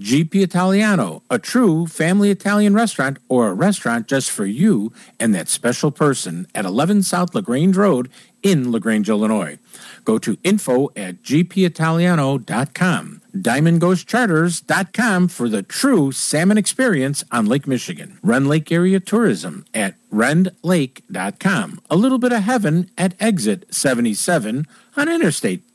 GP Italiano, a true family Italian restaurant or a restaurant just for you and that special person at 11 South LaGrange Road in LaGrange, Illinois. Go to info at gpitaliano.com. DiamondGhostCharters.com for the true salmon experience on Lake Michigan. Rend Lake Area Tourism at rendlake.com. A little bit of heaven at exit 77 on Interstate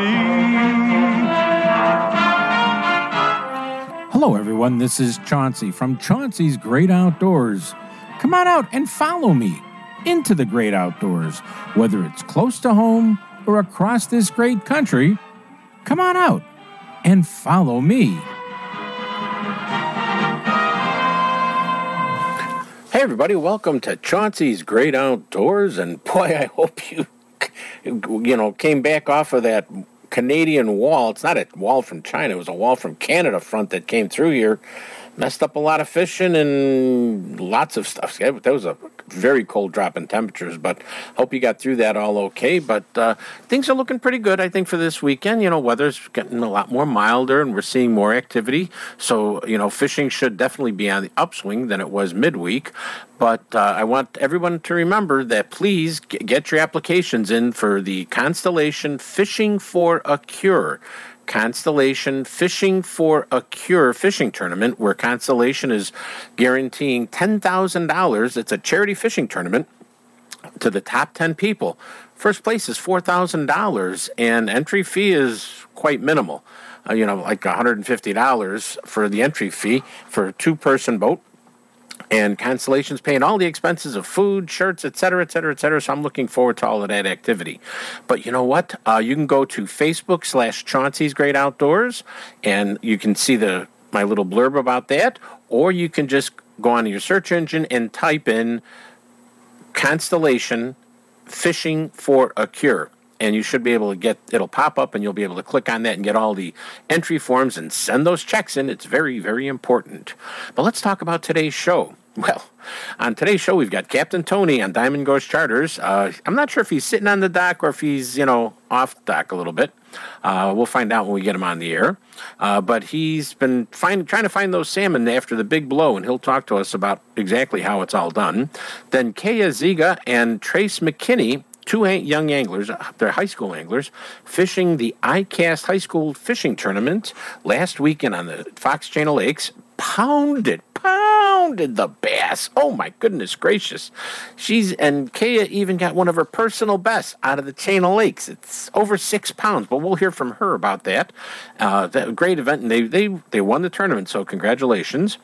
me. Hello, everyone. This is Chauncey from Chauncey's Great Outdoors. Come on out and follow me into the great outdoors, whether it's close to home or across this great country. Come on out and follow me. Hey, everybody, welcome to Chauncey's Great Outdoors. And boy, I hope you, you know, came back off of that Canadian wall. It's not a wall from China, it was a wall from Canada front that came through here. Messed up a lot of fishing and lots of stuff. That was a very cold drop in temperatures, but hope you got through that all okay. But uh, things are looking pretty good, I think, for this weekend. You know, weather's getting a lot more milder and we're seeing more activity. So, you know, fishing should definitely be on the upswing than it was midweek. But uh, I want everyone to remember that please get your applications in for the Constellation Fishing for a Cure. Constellation Fishing for a Cure fishing tournament, where Constellation is guaranteeing $10,000. It's a charity fishing tournament to the top 10 people. First place is $4,000, and entry fee is quite minimal. Uh, you know, like $150 for the entry fee for a two person boat and Constellation's paying all the expenses of food, shirts, et cetera, et cetera, et cetera. So I'm looking forward to all of that activity. But you know what? Uh, you can go to Facebook slash Chauncey's Great Outdoors, and you can see the my little blurb about that, or you can just go on your search engine and type in Constellation Fishing for a Cure. And you should be able to get, it'll pop up and you'll be able to click on that and get all the entry forms and send those checks in. It's very, very important. But let's talk about today's show. Well, on today's show, we've got Captain Tony on Diamond Ghost Charters. Uh, I'm not sure if he's sitting on the dock or if he's, you know, off dock a little bit. Uh, we'll find out when we get him on the air. Uh, but he's been find, trying to find those salmon after the big blow, and he'll talk to us about exactly how it's all done. Then Kaiya Ziga and Trace McKinney two young anglers, uh, they're high school anglers, fishing the ICAST High School Fishing Tournament last weekend on the Fox Chain O Lakes. Pounded, pounded the bass. Oh my goodness gracious. She's, and Kaiya even got one of her personal bests out of the Chain O Lakes. It's over six pounds, but we'll hear from her about that. Uh, that great event, and they, they, they won the tournament, so congratulations.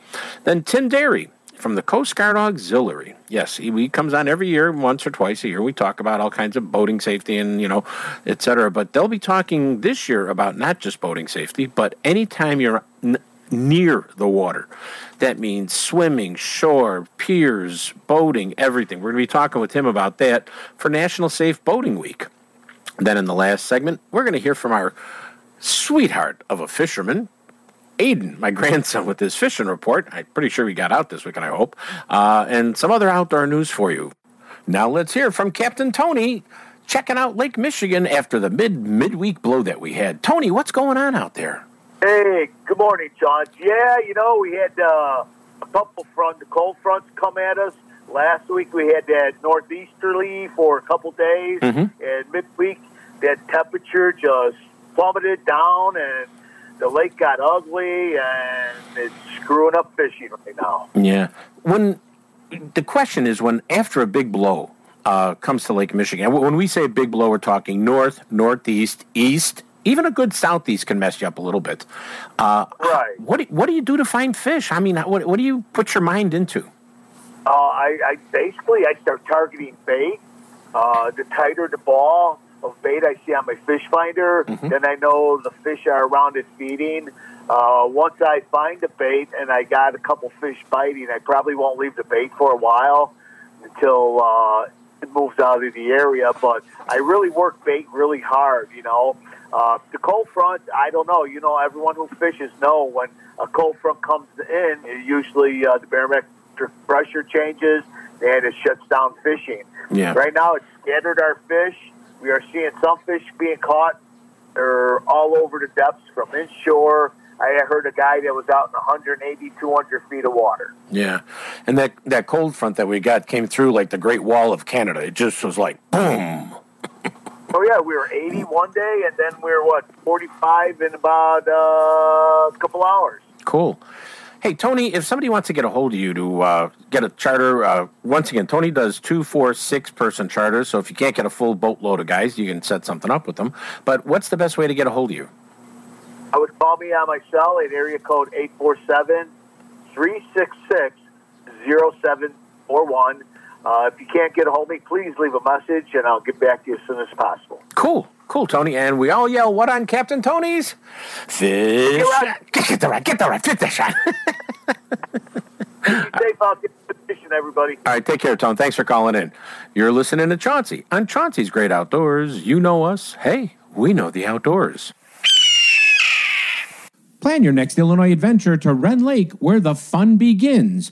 Then Tim Darrey from the Coast Guard Auxiliary. Yes, he, comes on every year, once or twice a year. We talk about all kinds of boating safety and, you know, et cetera. But they'll be talking this year about not just boating safety, but anytime you're n- near the water. That means swimming, shore, piers, boating, everything. We're going to be talking with him about that for National Safe Boating Week. Then in the last segment, we're going to hear from our sweetheart of a fisherman, Aiden, my grandson, with his fishing report. I'm pretty sure he got out this weekend, I hope. Uh, and some other outdoor news for you. Now let's hear from Captain Tony checking out Lake Michigan after the mid midweek blow that we had. Tony, what's going on out there? Hey, good morning, John. Yeah, you know, we had uh, a couple front, the cold fronts come at us. Last week we had that northeasterly for a couple days, Mhm. and midweek that temperature just plummeted down, and the lake got ugly and it's screwing up fishing right now. Yeah. When the question is when after a big blow uh, comes to Lake Michigan, when we say big blow, we're talking north, northeast, east. Even a good southeast can mess you up a little bit. Uh, Right. What do, what do you do to find fish? I mean, what, what do you put your mind into? Uh, I, I basically I start targeting bait. Uh, the tighter the ball of bait I see on my fish finder, then I know the fish are around it feeding. Uh, once I find the bait and I got a couple fish biting, I probably won't leave the bait for a while until uh, it moves out of the area. But I really work bait really hard, you know. Uh, the cold front, I don't know. You know, everyone who fishes know when a cold front comes in, it usually uh, the barometric pressure changes and it shuts down fishing. Yeah. Right now, it's scattered our fish. We are seeing some fish being caught. They're all over the depths from inshore. I heard a guy that was out in 180, 200 feet of water. Yeah, and that that cold front that we got came through like the Great Wall of Canada. It just was like boom. Oh yeah, we were 80 one day, and then we were what 45 in about uh, a couple hours. Cool. Hey Tony, if somebody wants to get a hold of you to uh, get a charter, uh, once again, Tony does two, four, six person charters. So if you can't get a full boatload of guys, you can set something up with them. But what's the best way to get a hold of you? I would call me on my cell at area code 847 366 0741. Uh, If you can't get a hold of me, please leave a message and I'll get back to you as soon as possible. Cool, cool, Tony. And we all yell, "What on Captain Tony's fish? right. Get the right, get the right, fit the shot." Be safe out fishing, everybody. All right, take care, Tone. Thanks for calling in. You're listening to Chauncey on Chauncey's Great Outdoors. You know us. Hey, we know the outdoors. Plan your next Illinois adventure to Rend Lake, where the fun begins.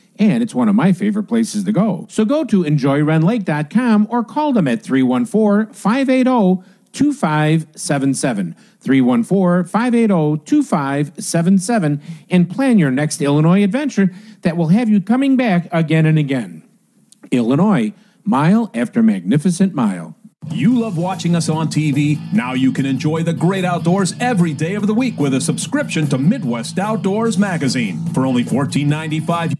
and it's one of my favorite places to go. So go to enjoyrendlake.com or call them at 314 580 2577. 314 580 2577 and plan your next Illinois adventure that will have you coming back again and again. Illinois, mile after magnificent mile. You love watching us on TV? Now you can enjoy the great outdoors every day of the week with a subscription to Midwest Outdoors Magazine. For only $14.95,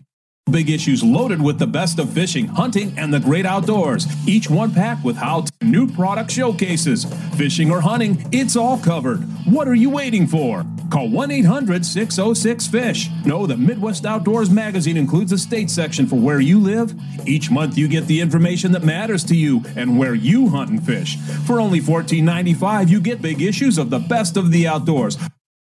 big issues loaded with the best of fishing, hunting, and the great outdoors. Each one packed with how to new product showcases. Fishing or hunting, it's all covered. What are you waiting for? Call 1 800 606 FISH. Know that Midwest Outdoors Magazine includes a state section for where you live. Each month you get the information that matters to you and where you hunt and fish. For only $14.95, you get big issues of the best of the outdoors.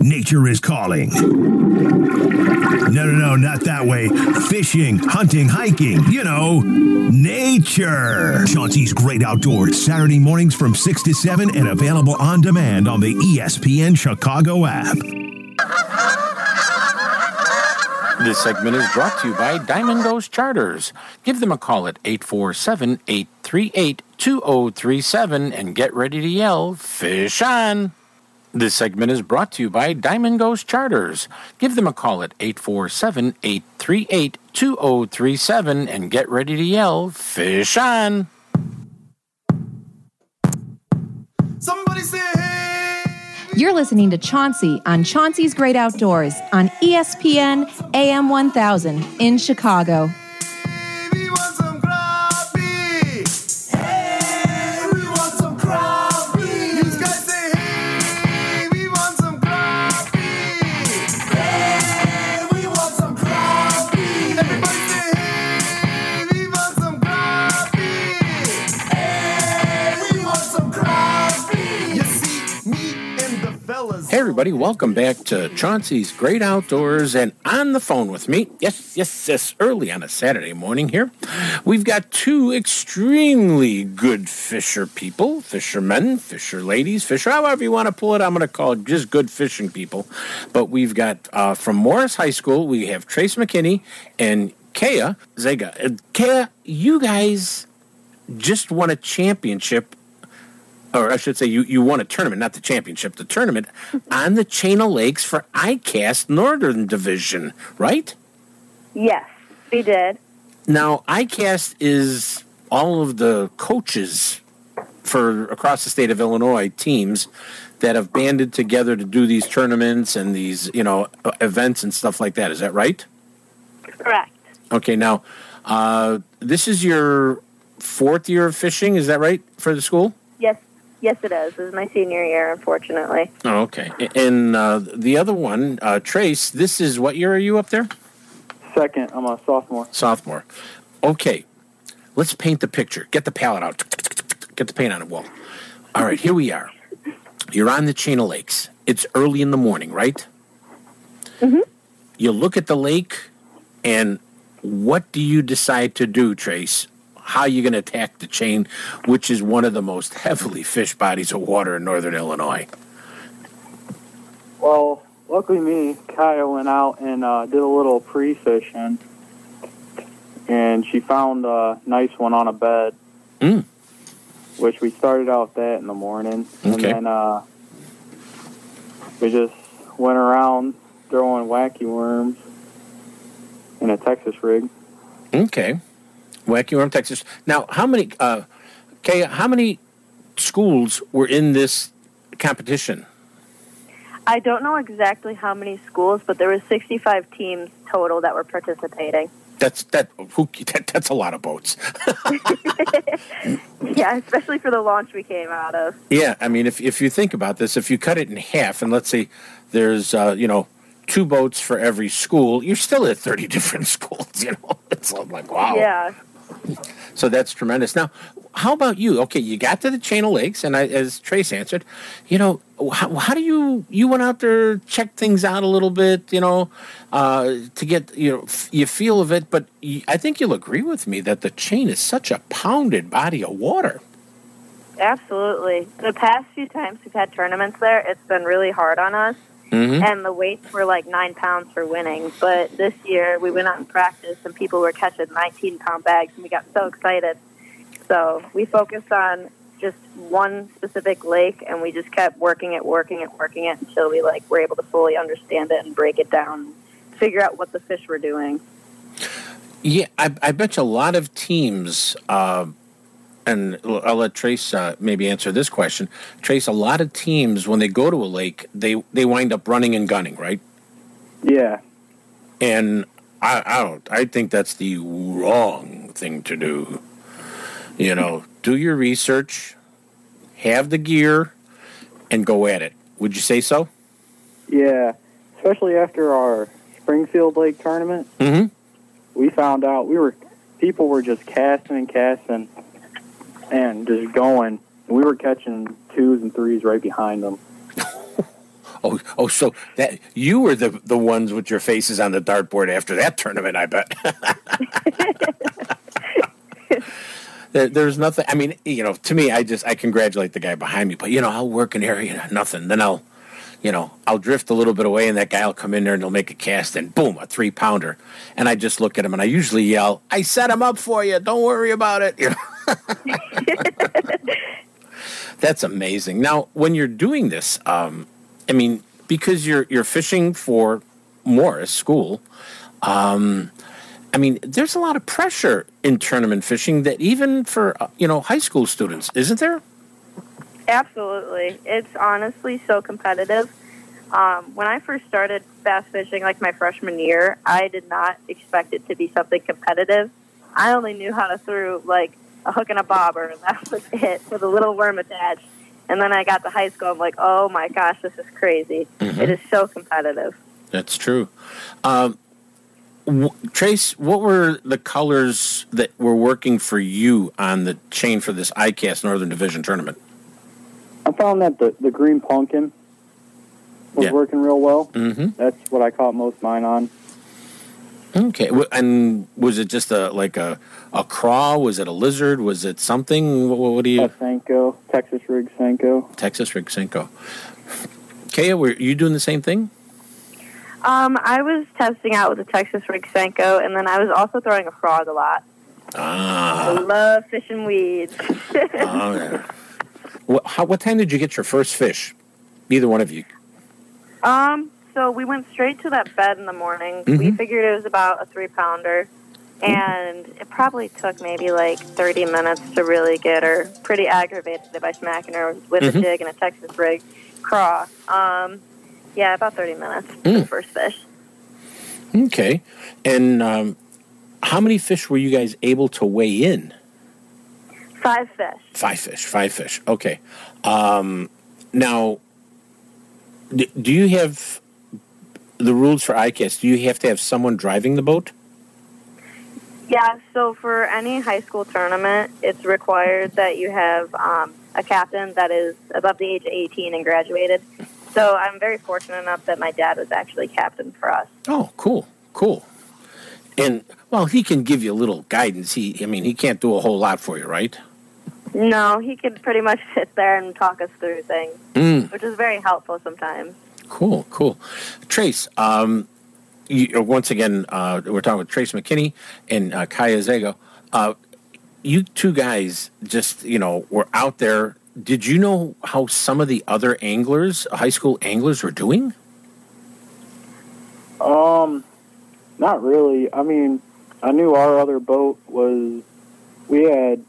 Nature is calling. No, no, no, not that way. Fishing, hunting, hiking, you know, nature. Chauncey's Great Outdoors, Saturday mornings from 6 to 7 and available on demand on the ESPN Chicago app. This segment is brought to you by Diamond Ghost Charters. Give them a call at 847 838 2037 and get ready to yell, Fish on! This segment is brought to you by Diamond Ghost Charters. Give them a call at 847 838 2037 and get ready to yell, Fish on! Somebody say hey. You're listening to Chauncey on Chauncey's Great Outdoors on ESPN AM 1000 in Chicago. Everybody, welcome back to Chauncey's Great Outdoors. And on the phone with me, yes, yes, yes, early on a Saturday morning here, we've got two extremely good fisher people, fishermen, fisher ladies, fisher, however you want to pull it. I'm going to call it just good fishing people. But we've got uh, from Morris High School, we have Trace McKinney and Kaiya Ziga. Kaiya, you guys just won a championship or I should say, you, you won a tournament, not the championship, the tournament on the Chain of Lakes for ICAST Northern Division, right? Yes, we did. Now, ICAST is all of the coaches for across the state of Illinois teams that have banded together to do these tournaments and these, you know, events and stuff like that. Is that right? Correct. Okay, now, uh, this is your fourth year of fishing, is that right, for the school? Yes, yes, it is. This is my senior year, unfortunately. Oh, okay. And uh, the other one, uh, Trace, this is what year are you up there? Second, I'm a sophomore. Sophomore. Okay. Let's paint the picture. Get the palette out. Get the paint on the wall. All right, here we are. You're on the Chain of Lakes. It's early in the morning, right? Mm-hmm. You look at the lake, and what do you decide to do, Trace? How are you going to attack the chain, which is one of the most heavily fished bodies of water in northern Illinois? Well, luckily me, Kaiya went out and uh, did a little pre-fishing, and she found a nice one on a bed, Mm. which we started out that in the morning, and then uh, we just went around throwing wacky worms in a Texas rig. Okay. Wacky Worm, Texas. Now, how many, uh, Kay, how many schools were in this competition? I don't know exactly how many schools, but there were 65 teams total that were participating. That's that. Who? That, that's a lot of boats. Yeah, especially for the launch we came out of. yeah, I mean, if if you think about this, if you cut it in half, and let's say there's, uh, you know, two boats for every school, you're still at thirty different schools. You know, it's like wow. Yeah. So that's tremendous. Now, how about you? Okay, you got to the Chain of Lakes, and I, as Trace answered, you know, how, how do you you went out there, check things out a little bit, you know, uh, to get you know f- you feel of it. But I think you'll agree with me that the chain is such a pounded body of water. Absolutely. The past few times we've had tournaments there, it's been really hard on us. Mm-hmm. And the weights were like nine pounds for winning. But this year we went out and practiced, and people were catching 19 pound bags, and we got so excited. So we focused on just one specific lake, and we just kept working it, working it, working it until we like were able to fully understand it and break it down, figure out what the fish were doing. Yeah, I, I bet you a lot of teams, uh, and I'll let Trace uh, maybe answer this question. Trace, a lot of teams when they go to a lake, they they wind up running and gunning, right? Yeah, And I, I don't. I think that's the wrong thing to do. You know, do your research, have the gear, and go at it. Would you say so? yeah. Especially after our Springfield Lake tournament, Mm-hmm. we found out we were people were just casting and casting and just going. We were catching twos and threes right behind them. Oh, oh, so that you were the the ones with your faces on the dartboard after that tournament, I bet. There, there's nothing. I mean, you know, to me, I just I congratulate the guy behind me, but you know, I'll work an area, nothing. Then I'll, you know, I'll drift a little bit away, and that guy will come in there and he'll make a cast, and boom, a three pounder, and I just look at him and I usually yell, "I set him up for you. Don't worry about it." You know. That's amazing. Now, when you're doing this, um, I mean, because you're you're fishing for Morris School, um, I mean, there's a lot of pressure in tournament fishing that even for uh, you know high school students, isn't there? Absolutely. It's honestly so competitive. Um, when I first started bass fishing, like my freshman year, I did not expect it to be something competitive. I only knew how to throw like a hook and a bobber, and that was it with a little worm attached. And then I got to high school, I'm like, oh my gosh, this is crazy. Mhm. It is so competitive. That's true. Um, w- Trace, what were the colors that were working for you on the chain for this ICAST Northern Division tournament? I found that the, the green pumpkin was Yeah. working real well. Mm-hmm. That's what I caught most mine on. Okay, and was it just a like a a craw? Was it a lizard? Was it something? What, what do you? A Senko, Texas rig Senko. Texas Rig Senko. Kaiya, were you doing the same thing? Um, I was testing out with the Texas Rig Senko, and then I was also throwing a frog a lot. I Ah, love fishing weeds. oh, yeah. What, how, what time did you get your first fish? Either one of you. Um, so we went straight to that bed in the morning. We Mhm. figured it was about a three pounder, and it probably took maybe like 30 minutes to really get her pretty aggravated by smacking her with Mhm. a jig and a Texas rig craw. Um, yeah, about 30 minutes for Mm. the first fish. Okay, and um, how many fish were you guys able to weigh in? Five fish. Five fish. Five fish. Okay. Um, now, d- do you have the rules for ICAST? Do you have to have someone driving the boat? Yeah, so for any high school tournament, it's required that you have um, a captain that is above the age of 18 and graduated. So I'm very fortunate enough that my dad was actually captain for us. Oh, cool, cool. And well, he can give you a little guidance. He, I mean, he can't do a whole lot for you, right? No, he could pretty much sit there and talk us through things, Mm. which is very helpful sometimes. Cool, cool. Trace, um, you, uh, once again, uh, we're talking with Trace McKinney and uh, Kaiya Ziga. Uh, you two guys just, you know, were out there. Did you know how some of the other anglers, high school anglers, were doing? Um, not really. I mean, I knew our other boat was. We had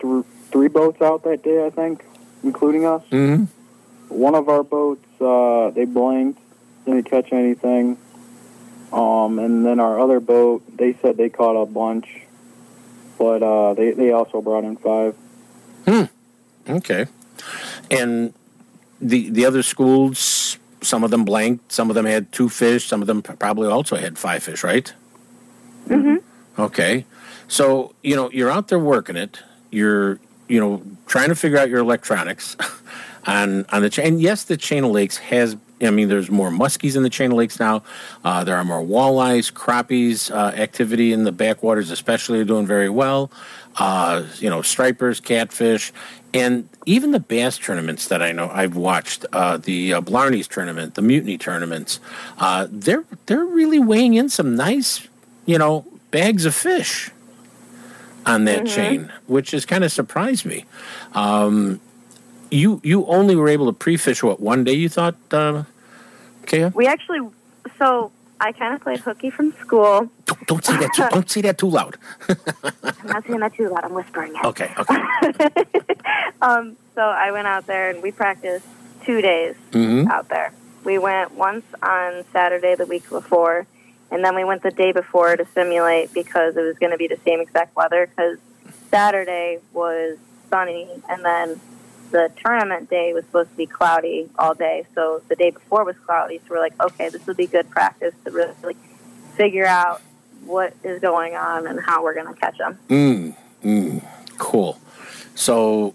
th- three boats out that day, I think, including us. Mm-hmm. One of our boats, uh, they blanked, didn't catch anything. Um, and then our other boat, they said they caught a bunch, but uh, they they also brought in five. Hmm. Okay. And the the other schools, some of them blanked, some of them had two fish, some of them probably also had five fish, right? Mm-hmm. Okay. So, you know, you're out there working it. You're, you know, trying to figure out your electronics on on the chain. And yes, the chain of lakes has I mean, there's more muskies in the chain of lakes now. Uh, there are more walleyes, crappies uh, activity in the backwaters, especially, are doing very well. Uh, you know, stripers, catfish, and even the bass tournaments that I know I've watched, uh, the uh, Blarney's tournament, the Mutiny tournaments. Uh, they're they're really weighing in some nice, you know, bags of fish on that Mhm. chain, which has kind of surprised me. Um, you you only were able to pre-fish what one day? You thought, uh, Kaiya? We actually, so I kind of played hooky from school. Don't, don't say that. Too, don't say that too loud. I'm not saying that too loud. I'm whispering it. Okay. Okay. Um, so I went out there and we practiced two days Mhm. out there. We went once on Saturday the week before, and then we went the day before to simulate because it was going to be the same exact weather. Because Saturday was sunny, and then the tournament day was supposed to be cloudy all day. So the day before was cloudy. So we're like, okay, this would be good practice to really figure out what is going on and how we're going to catch them. Mm, mm, cool. So,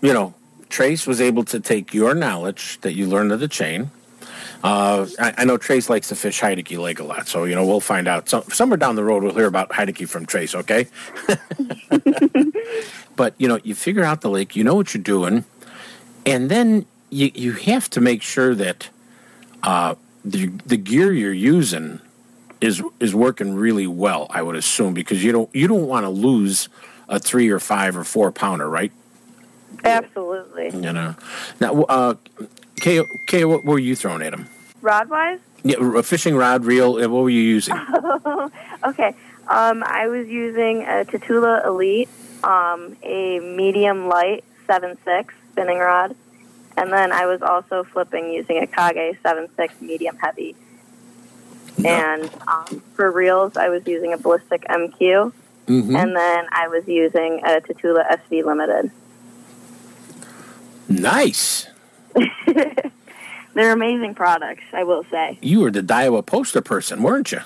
you know, Trace was able to take your knowledge that you learned of the chain, Uh, I, I know Trace likes to fish Heidecke Lake a lot, so you know we'll find out. Some, somewhere down the road, we'll hear about Heidecke from Trace. Okay. but you know, you figure out the lake, you know what you're doing, and then you you have to make sure that uh, the the gear you're using is is working really well. I would assume because you don't you don't want to lose a three or five or four pounder, right? Absolutely. You know. Now, uh, Kay, Kay, what were you throwing at him? Rod wise? Yeah, a fishing rod, reel. What were you using? okay. Um, I was using a Tatula Elite, um, a medium light 7.6 spinning rod, and then I was also flipping using a Kage 7.6 medium heavy. And um, for reels, I was using a Ballistic MQ, Mhm. and then I was using a Tatula SV Limited. Nice. They're amazing products, I will say. You were the Daiwa poster person, weren't you?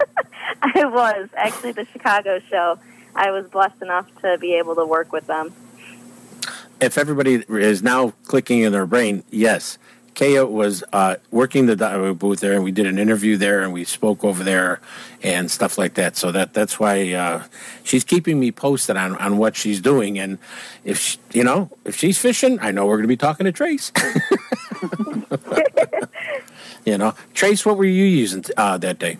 I was actually the Chicago show. I was blessed enough to be able to work with them. If everybody is now clicking in their brain, yes, Kaiya was uh, working the Daiwa booth there, and we did an interview there, and we spoke over there and stuff like that. So that that's why uh, she's keeping me posted on, on what she's doing. And if she, you know if she's fishing, I know we're going to be talking to Trace. you know, Trace, what were you using uh, that day?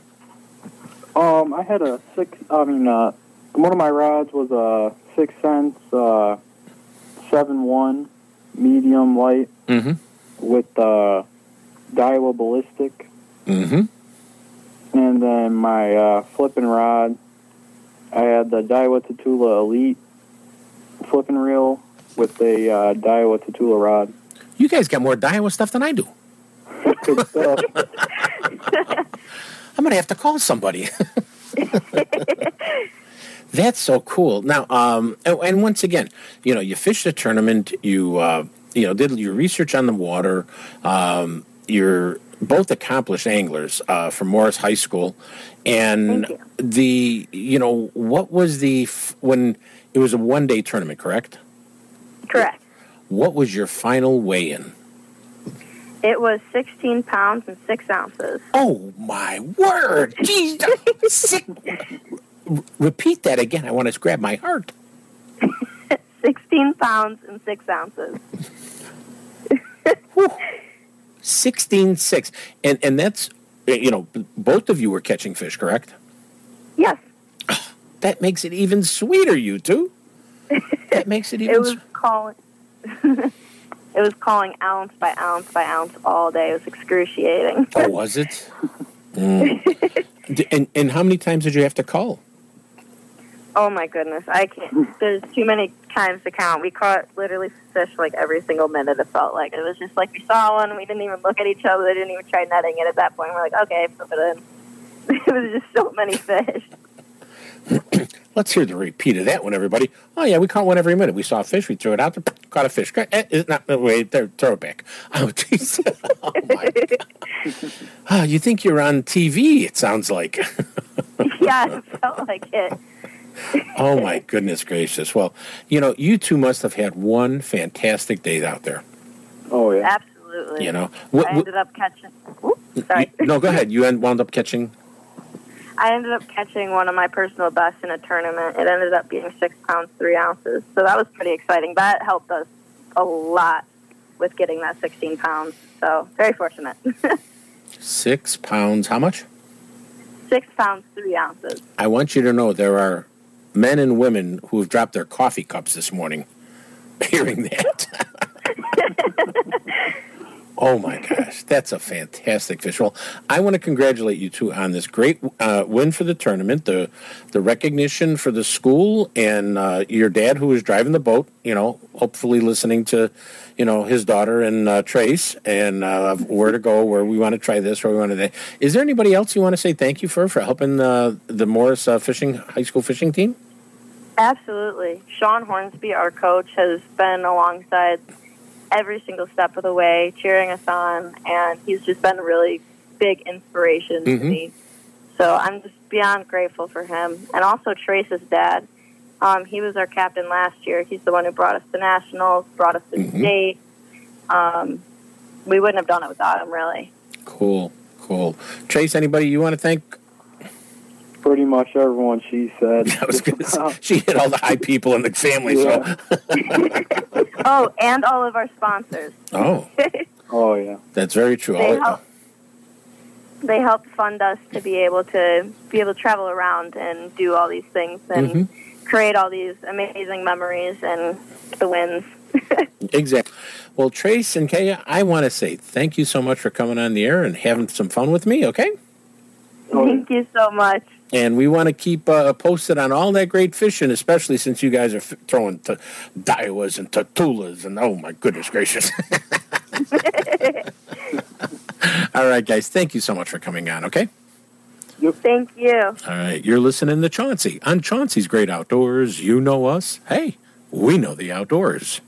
Um, I had a six. I mean, uh, one of my rods was a six cents, uh, seven one, medium light Mm-hmm. With uh, Daiwa ballistic, Mm-hmm. and then my uh, flipping rod. I had the Daiwa Tatula Elite flipping reel with a uh, Daiwa Tatula rod. You guys got more Daiwa stuff than I do. I'm gonna have to call somebody. That's so cool. Now, um, and, and once again, you know, you fish the tournament. You, uh, you know, did your research on the water. Um, you're both accomplished anglers uh, from Morris High School, and the, you know, what was the f- when it was a one day tournament, correct? Correct. What was your final weigh in? It was 16 pounds and 6 ounces. Oh, my word! Jeez. Repeat that again. I want to grab my heart. 16 pounds and 6 ounces. 16 6 and and that's you know both of you were catching fish correct Yes. that makes it even sweeter you two that makes it even It was calling. it was calling ounce by ounce by ounce all day. It was excruciating. oh was it Mm. And and how many times did you have to call Oh my goodness, I can't. There's too many times to count. We caught literally fish like every single minute. It felt like it was just like we saw one. We didn't even look at each other. They didn't even try netting it. At that point, we're like, okay, flip it in. it was just so many fish. let's hear the repeat of that one everybody oh yeah we caught one every minute we saw a fish we threw it out there caught a fish eh, it's not wait there throw it back oh jeez oh my God. oh, you think you're on tv it sounds like yeah, it felt like it. Oh my goodness gracious! Well, you know, you two must have had one fantastic day out there. Oh yeah. Absolutely. You know, what, I ended up catching. Oops, sorry. no, go ahead. You end, wound up catching. I ended up catching one of my personal bests in a tournament. It ended up being six pounds three ounces, so that was pretty exciting. That helped us a lot with getting that 16 pounds. So very fortunate. Six pounds. How much? six pounds three ounces. I want you to know there are men and women who have dropped their coffee cups this morning, hearing that. oh my gosh, that's a fantastic fish. Well, I want to congratulate you two on this great uh, win for the tournament, the the recognition for the school, and uh, your dad who was driving the boat. You know, hopefully listening to, you know, his daughter and uh, Trace, and uh, where to go, where we want to try this, where we want to. Is there anybody else you want to say thank you for for helping uh, the Morris uh, fishing high school fishing team? Absolutely. Sean Hornsby, our coach, has been alongside every single step of the way, cheering us on, and he's just been a really big inspiration to Mhm. me. So I'm just beyond grateful for him. And also Trace's dad. Um, he was our captain last year. He's the one who brought us to nationals, brought us to Mhm. state. Um, we wouldn't have done it without him, really. Cool, cool. Trace, anybody you want to thank? Pretty much everyone she said. I was gonna say, she hit all the high people in the family. Yeah. So, Oh, and all of our sponsors. oh, Oh yeah. that's very true. They All- help. They help fund us to be able to be able to travel around and do all these things and Mhm. create all these amazing memories and the wins. Exactly. Well, Trace and Kaiya, I want to say thank you so much for coming on the air and having some fun with me. Okay. Thank you so much. And we want to keep uh, posted on all that great fishing, especially since you guys are f- throwing t- Daiwas and Tatulas and oh my goodness gracious. all right, guys. Thank you so much for coming on. Okay. Thank you. All right. You're listening to Chauncey on Chauncey's Great Outdoors. You know us. Hey, we know the outdoors.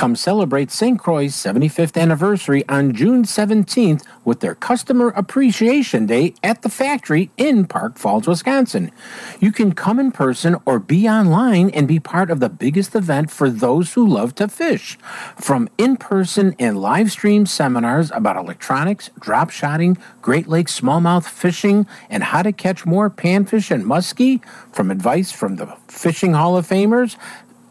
Come celebrate St. Croix's 75th anniversary on June 17th with their Customer Appreciation Day at the factory in Park Falls, Wisconsin. You can come in person or be online and be part of the biggest event for those who love to fish. From in person and live stream seminars about electronics, drop shotting, Great Lakes smallmouth fishing, and how to catch more panfish and muskie, from advice from the Fishing Hall of Famers,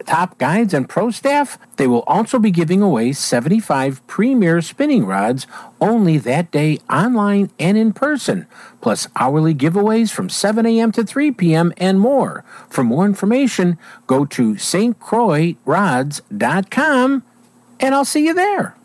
top guides and pro staff. They will also be giving away 75 premier spinning rods only that day online and in person, plus hourly giveaways from 7 a.m. to 3 p.m. and more. For more information, go to stcroixrods.com and I'll see you there.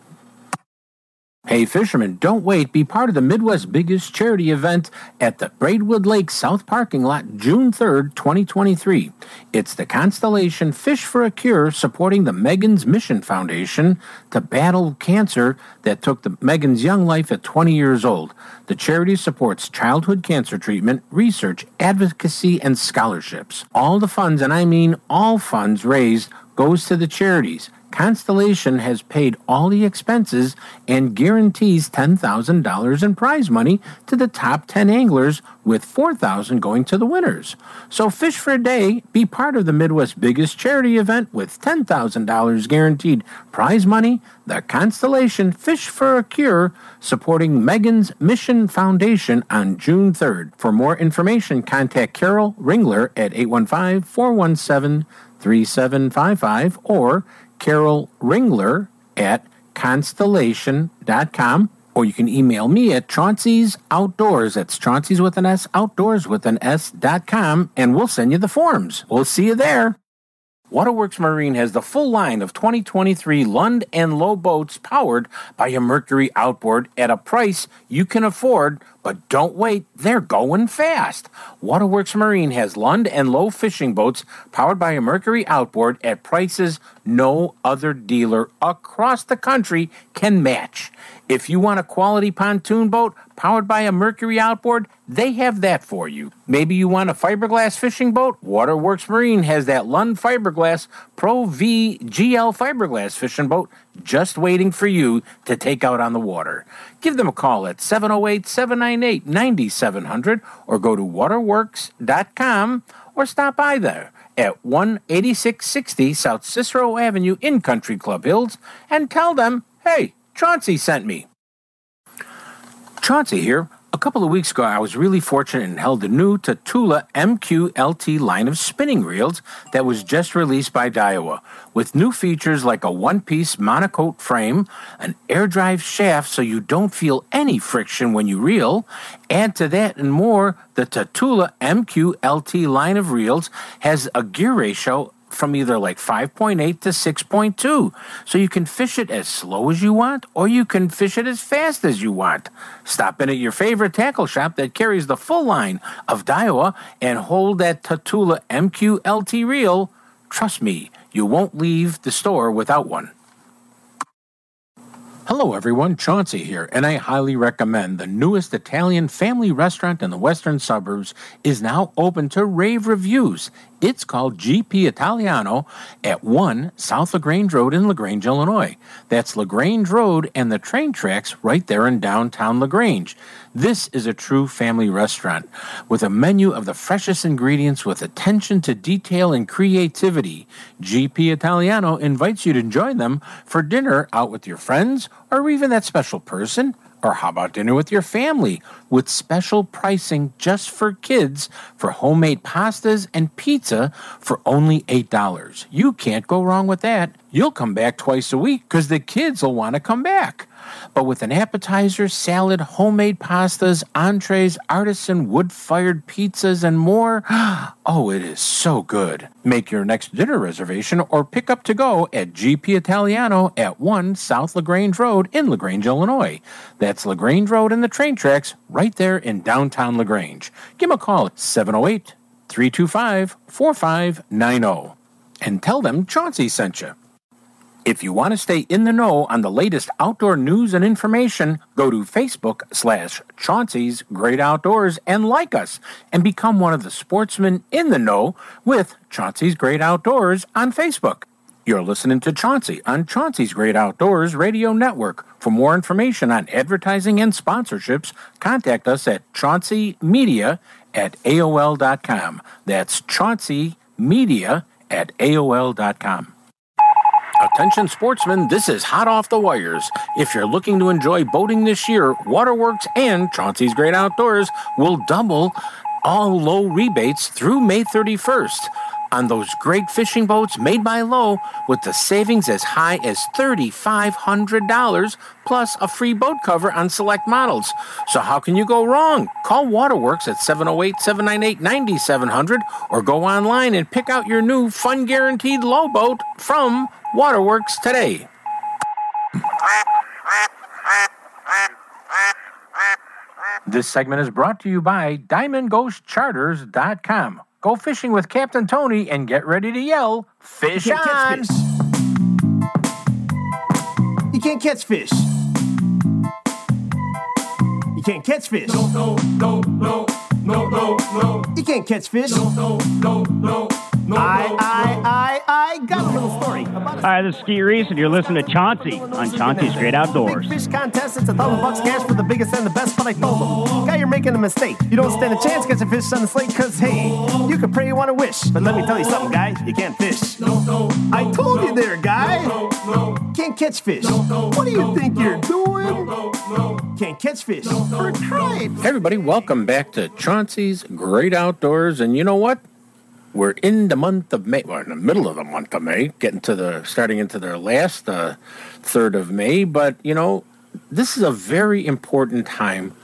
Hey, fishermen, don't wait. Be part of the Midwest's biggest charity event at the Braidwood Lake South Parking Lot June 3rd, 2023. It's the Constellation Fish for a Cure supporting the Megan's Mission Foundation to battle cancer that took the Megan's young life at 20 years old. The charity supports childhood cancer treatment, research, advocacy, and scholarships. All the funds, and I mean all funds raised, goes to the charities. Constellation has paid all the expenses and guarantees $10,000 in prize money to the top 10 anglers, with 4000 going to the winners. So fish for a day, be part of the Midwest's biggest charity event with $10,000 guaranteed prize money, the Constellation Fish for a Cure, supporting Megan's Mission Foundation on June 3rd. For more information, contact Carol Ringler at 815 417 3755 or Carol Ringler at constellation.com or you can email me at Chauncey's Outdoors. That's Chauncey's with an S, outdoors with an S dot com, and we'll send you the forms. We'll see you there. Waterworks Marine has the full line of 2023 Lund and Lowe boats powered by a Mercury outboard at a price you can afford, but don't wait, they're going fast. Waterworks Marine has Lund and Lowe fishing boats powered by a Mercury outboard at prices no other dealer across the country can match. If you want a quality pontoon boat powered by a Mercury outboard, they have that for you. Maybe you want a fiberglass fishing boat? Waterworks Marine has that Lund Fiberglass Pro V GL fiberglass fishing boat just waiting for you to take out on the water. Give them a call at 708 798 9700 or go to waterworks.com or stop by there at 18660 South Cicero Avenue in Country Club Hills and tell them, hey, Chauncey sent me. Chauncey here. A couple of weeks ago, I was really fortunate and held the new Tatula MQLT line of spinning reels that was just released by Daiwa, with new features like a one-piece monocoque frame, an air drive shaft so you don't feel any friction when you reel. Add to that and more, the Tatula MQLT line of reels has a gear ratio from either like 5.8 to 6.2. So you can fish it as slow as you want, or you can fish it as fast as you want. Stop in at your favorite tackle shop that carries the full line of Daiwa and hold that Tatula MQLT reel. Trust me, you won't leave the store without one. Hello, everyone. Chauncey here, and I highly recommend the newest Italian family restaurant in the western suburbs is now open to rave reviews. It's called GP Italiano at 1 South LaGrange Road in LaGrange, Illinois. That's LaGrange Road and the train tracks right there in downtown LaGrange. This is a true family restaurant with a menu of the freshest ingredients with attention to detail and creativity. GP Italiano invites you to join them for dinner out with your friends or even that special person. Or how about dinner with your family with special pricing just for kids for homemade pastas and pizza for only $8? You can't go wrong with that. You'll come back twice a week because the kids will want to come back. But with an appetizer, salad, homemade pastas, entrees, artisan wood fired pizzas, and more, oh, it is so good. Make your next dinner reservation or pick up to go at GP Italiano at 1 South LaGrange Road in LaGrange, Illinois. That's LaGrange Road and the train tracks right there in downtown LaGrange. Give them a call at 708 325 4590 and tell them Chauncey sent you. If you want to stay in the know on the latest outdoor news and information, go to Facebook slash Chauncey's Great Outdoors and like us and become one of the sportsmen in the know with Chauncey's Great Outdoors on Facebook. You're listening to Chauncey on Chauncey's Great Outdoors Radio Network. For more information on advertising and sponsorships, contact us at chaunceymedia at AOL.com. That's chaunceymedia at AOL.com. Attention sportsmen, this is hot off the wires. If you're looking to enjoy boating this year, Waterworks and Chauncey's Great Outdoors will double all Lowe rebates through May 31st on those great fishing boats made by Lowe with the savings as high as $3,500 plus a free boat cover on select models. So how can you go wrong? Call Waterworks at 708-798-9700 or go online and pick out your new fun guaranteed Lowe boat from Waterworks today. This segment is brought to you by DiamondGhostCharters.com. Go fishing with Captain Tony and get ready to yell, Fish You can't on! catch fish. You can't catch fish. You can't catch fish. No, no, no, no, no, no, no. You can't catch fish. No, no, no, no, no. I, I, I, I got a little story about a Hi, this is Ski Reese, and you're listening to Chauncey on Chauncey's Great Outdoors. Big fish contest. It's a thousand bucks cash for the biggest and the best. But I told them, guy, you're making a mistake. You don't stand a chance catching fish on the slate. Cause hey, you can pray you want to wish, but let me tell you something, guy. You can't fish. I told you there, guy. Can't catch fish. What do you think you're doing? Can't catch fish. For tripe. Hey everybody, welcome back to Chauncey's Great Outdoors. And you know what? We're in the month of May. We're in the middle of the month of May, getting to the starting into the last uh, third of May. But you know, this is a very important time,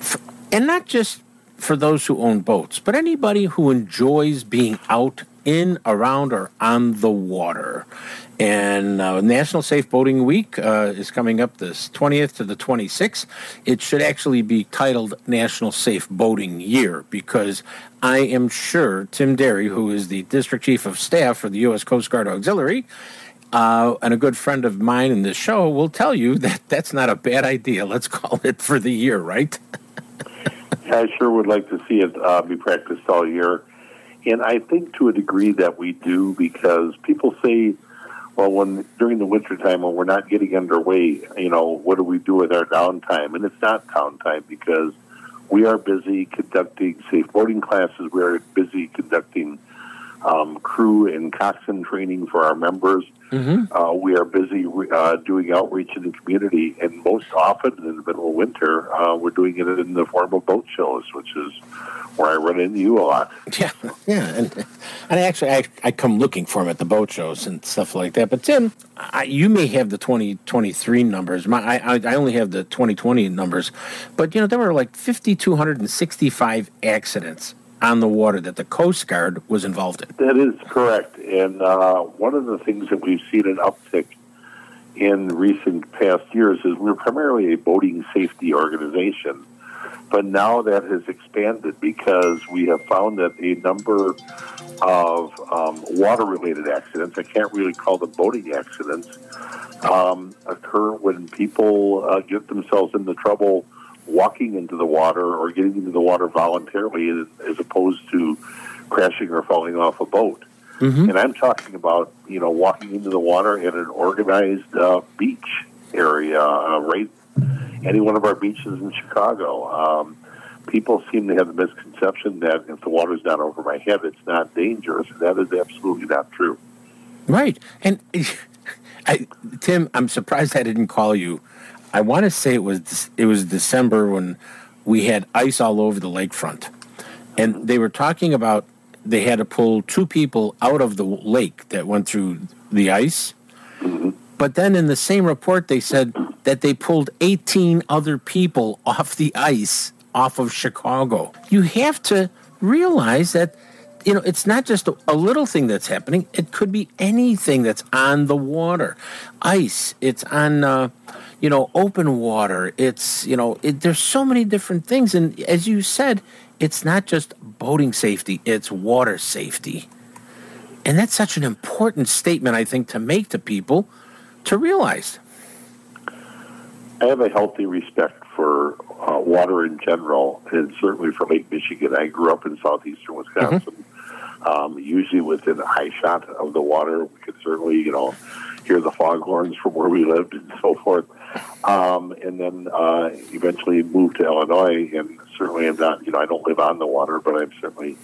f and not just for those who own boats, but anybody who enjoys being out in, around, or on the water. And uh, National Safe Boating Week uh, is coming up this 20th to the 26th. It should actually be titled National Safe Boating Year because I am sure Tim Darrey, who is the District Chief of Staff for the U.S. Coast Guard Auxiliary, uh, and a good friend of mine in this show will tell you that that's not a bad idea. Let's call it for the year, right? I sure would like to see it uh, be practiced all year. And I think to a degree that we do because people say, well, when during the wintertime when we're not getting underway, you know, what do we do with our downtime? And it's not downtime because we are busy conducting safe boating classes. We are busy conducting um, crew and coxswain training for our members. Mm-hmm. Uh, we are busy uh, doing outreach in the community, and most often in the middle of winter, uh, we're doing it in the form of boat shows, which is where I run into you a lot. Yeah, yeah, and and actually, I, I come looking for him at the boat shows and stuff like that. But Tim, I, you may have the twenty twenty three numbers. My, I I only have the twenty twenty numbers, but you know there were like fifty two hundred and sixty five accidents on the water that the Coast Guard was involved in. That is correct. And uh, one of the things that we've seen an uptick in recent past years is we're primarily a boating safety organization. But now that has expanded because we have found that a number of um, water related accidents, I can't really call them boating accidents, um, occur when people uh, get themselves into trouble walking into the water or getting into the water voluntarily as opposed to crashing or falling off a boat. Mm-hmm. And I'm talking about, you know, walking into the water in an organized uh, beach area, uh, right any one of our beaches in Chicago. Um, people seem to have the misconception that if the water's not over my head, it's not dangerous. That is absolutely not true. Right. And I, Tim, I'm surprised I didn't call you. I want to say it was it was December when we had ice all over the lakefront, and they were talking about they had to pull two people out of the lake that went through the ice. But then in the same report, they said that they pulled 18 other people off the ice off of Chicago. You have to realize that you know it's not just a, little thing that's happening it could be anything that's on the water ice it's on uh, you know open water it's you know it, there's so many different things and as you said it's not just boating safety it's water safety and that's such an important statement i think to make to people to realize I have a healthy respect for uh, water in general, and certainly for Lake Michigan. I grew up in southeastern Wisconsin, um, usually within a high shot of the water. We could certainly, you know, hear the foghorns from where we lived and so forth. Um, and then uh, eventually moved to Illinois, and certainly I'm not, you know, I don't live on the water, but I'm certainly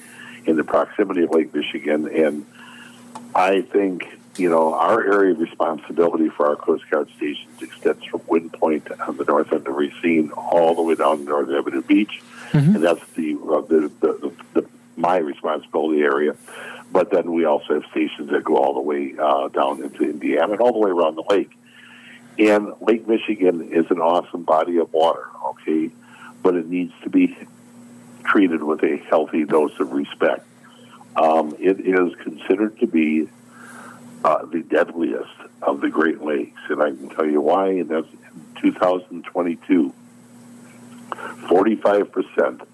in the proximity of Lake Michigan. And I think, you know, our area of responsibility for our Coast Guard stations extends from Wind Point on the north end of Racine all the way down to North Avenue Beach. And that's the, uh, the, the, the, the my responsibility area. But then we also have stations that go all the way uh, down into Indiana and all the way around the lake. And Lake Michigan is an awesome body of water, okay? But it needs to be treated with a healthy dose of respect. Um, it is considered to be uh, the deadliest of the Great Lakes, and I can tell you why. And that's in 2022. 45%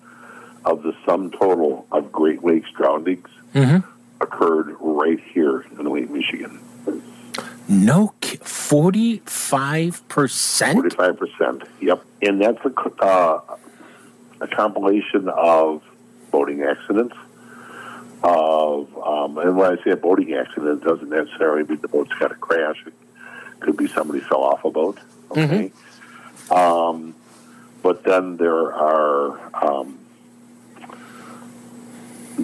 of the sum total of Great Lakes drownings occurred right here in Lake Michigan. No 45% 45%. Yep. And that's a, uh, a compilation of boating accidents, of, um, and when I say a boating accident, it doesn't necessarily mean the boat's got to crash. It could be somebody fell off a boat. Okay. Um, but then there are um,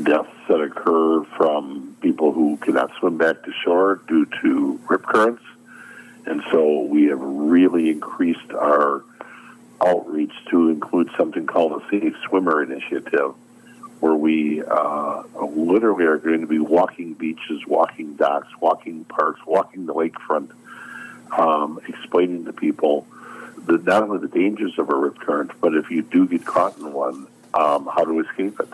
deaths that occur from people who cannot swim back to shore due to rip currents. And so we have really increased our outreach to include something called a Safe Swimmer Initiative, where we uh, literally are going to be walking beaches, walking docks, walking parks, walking the lakefront, um, explaining to people the, not only the dangers of a rip current, but if you do get caught in one, um, how to escape it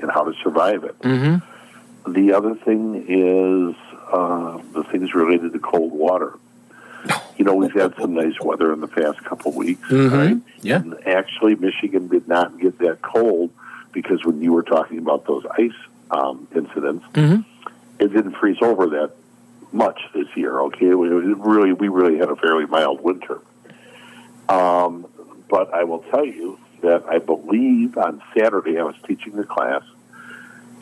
and how to survive it. Mm-hmm. The other thing is uh, the things related to cold water. You know, we've had some nice weather in the past couple weeks, Mhm. right? Yeah. And actually, Michigan did not get that cold because when you were talking about those ice um, incidents, Mhm. it didn't freeze over that much this year. Okay, we it really we really had a fairly mild winter. Um, but I will tell you that I believe on Saturday I was teaching the class,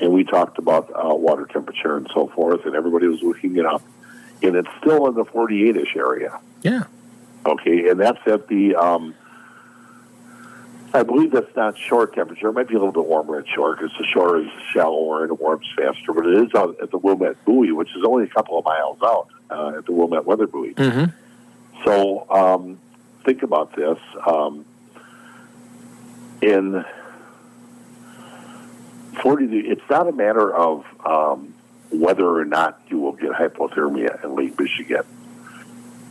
and we talked about uh, water temperature and so forth, and everybody was looking it up, and it's still in the 48ish area. Yeah. Okay, and that's at the. Um, I believe that's not shore temperature. It might be a little bit warmer at shore because the shore is shallower and it warms faster. But it is out at the Wilmette Buoy, which is only a couple of miles out uh, at the Wilmette Weather Buoy. Mm-hmm. So um, think about this. Um, in 40, it's not a matter of um, whether or not you will get hypothermia in Lake Michigan.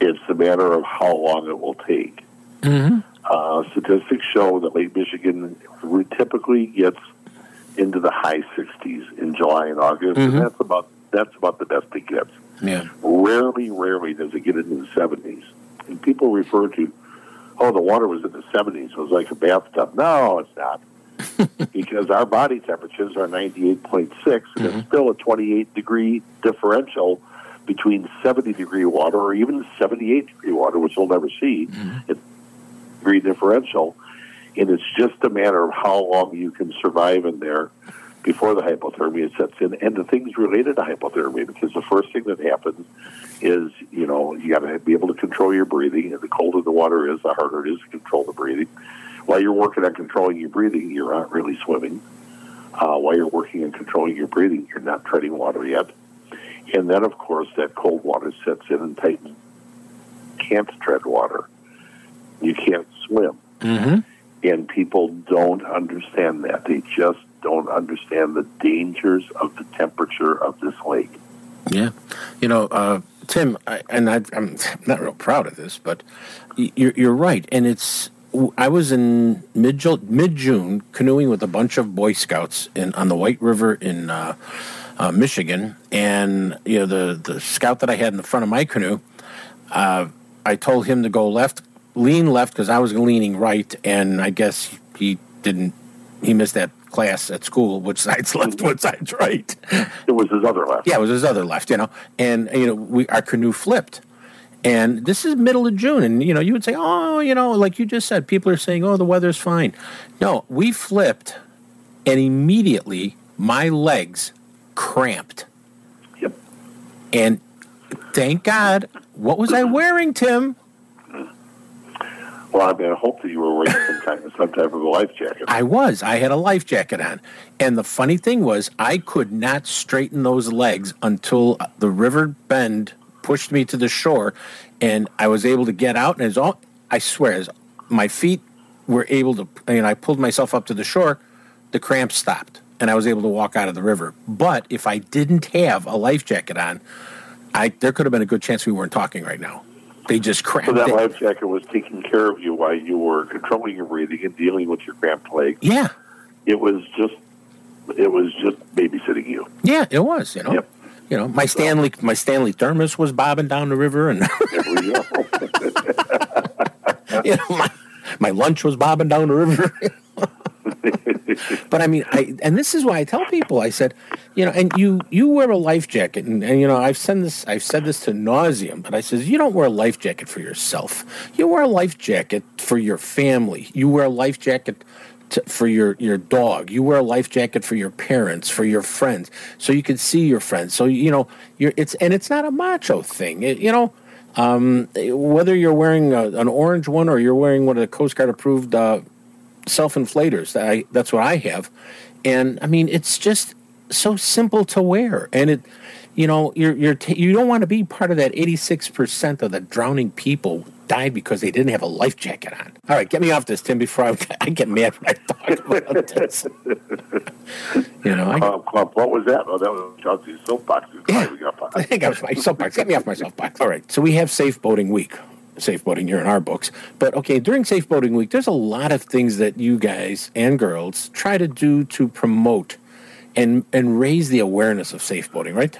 It's a matter of how long it will take. Mm-hmm. Uh, statistics show that Lake Michigan typically gets into the high 60s in July and August, Mhm. and that's about that's about the best it gets. Yeah. Rarely, rarely does it get into the 70s. And people refer to, oh, the water was in the 70s. It was like a bathtub. No, it's not. because our body temperatures are 98.6, and it's mm-hmm. still a 28 degree differential between 70 degree water or even 78 degree water, which we'll never see. Mm-hmm. It's a degree differential. And it's just a matter of how long you can survive in there before the hypothermia sets in, and the things related to hypothermia. Because the first thing that happens is, you know, you got to be able to control your breathing. And the colder the water is, the harder it is to control the breathing. While you're working on controlling your breathing, you're not really swimming. Uh, while you're working on controlling your breathing, you're not treading water yet. And then, of course, that cold water sets in and tightens. Can't tread water. You can't swim. Mm-hmm. And people don't understand that. They just don't understand the dangers of the temperature of this lake. Yeah, you know, uh, Tim, I, and I, I'm not real proud of this, but you're, you're right, and it's. I was in mid mid June canoeing with a bunch of Boy Scouts in on the White River in uh, uh, Michigan, and you know the the scout that I had in the front of my canoe, uh, I told him to go left, lean left because I was leaning right, and I guess he didn't. He missed that class at school. Which side's left? Which side's right? It was his other left. Yeah, it was his other left. You know, and you know, we our canoe flipped, and this is middle of June, and you know, you would say, oh, you know, like you just said, people are saying, oh, the weather's fine. No, we flipped, and immediately my legs cramped. Yep. And thank God, what was I wearing, Tim? Well, I mean, I hope that you were wearing some kind of some type of a life jacket. I was. I had a life jacket on. And the funny thing was, I could not straighten those legs until the river bend pushed me to the shore and I was able to get out. And it's all, I swear, as my feet were able to, and I pulled myself up to the shore, the cramps stopped and I was able to walk out of the river. But if I didn't have a life jacket on, I, there could have been a good chance we weren't talking right now. They just cramped. So that it. life jacket was taking care of you while you were controlling your breathing and dealing with your cramped legs. Yeah. It was just, it was just babysitting you. Yeah, it was. You know, you know, my Stanley, my Stanley thermos was bobbing down the river, and you know, my, my lunch was bobbing down the river. but I mean, I and this is why I tell people. I said, you know, and you you wear a life jacket, and, and you know, I've said this, I've said this to nauseum, but I says you don't wear a life jacket for yourself. You wear a life jacket for your family. You wear a life jacket to, for your your dog. You wear a life jacket for your parents, for your friends, so you can see your friends. So you know, it's and it's not a macho thing. It, you know. Um, whether you're wearing a, an orange one or you're wearing one of the Coast Guard approved uh, self inflators, that I, that's what I have, and I mean it's just so simple to wear, and it, you know, you're you're t- you don't want to be part of that 86 percent of the drowning people died because they didn't have a life jacket on. All right, get me off this, Tim, before I, I get mad when I talk about this. you know, I, what was that? Oh, that was Chauncey's soapbox. Yeah. I think I was my soapbox. Get me off my soapbox. All right. So we have Safe Boating Week. Safe boating here in our books. But okay, during Safe Boating Week, there's a lot of things that you guys and girls try to do to promote and and raise the awareness of safe boating, right?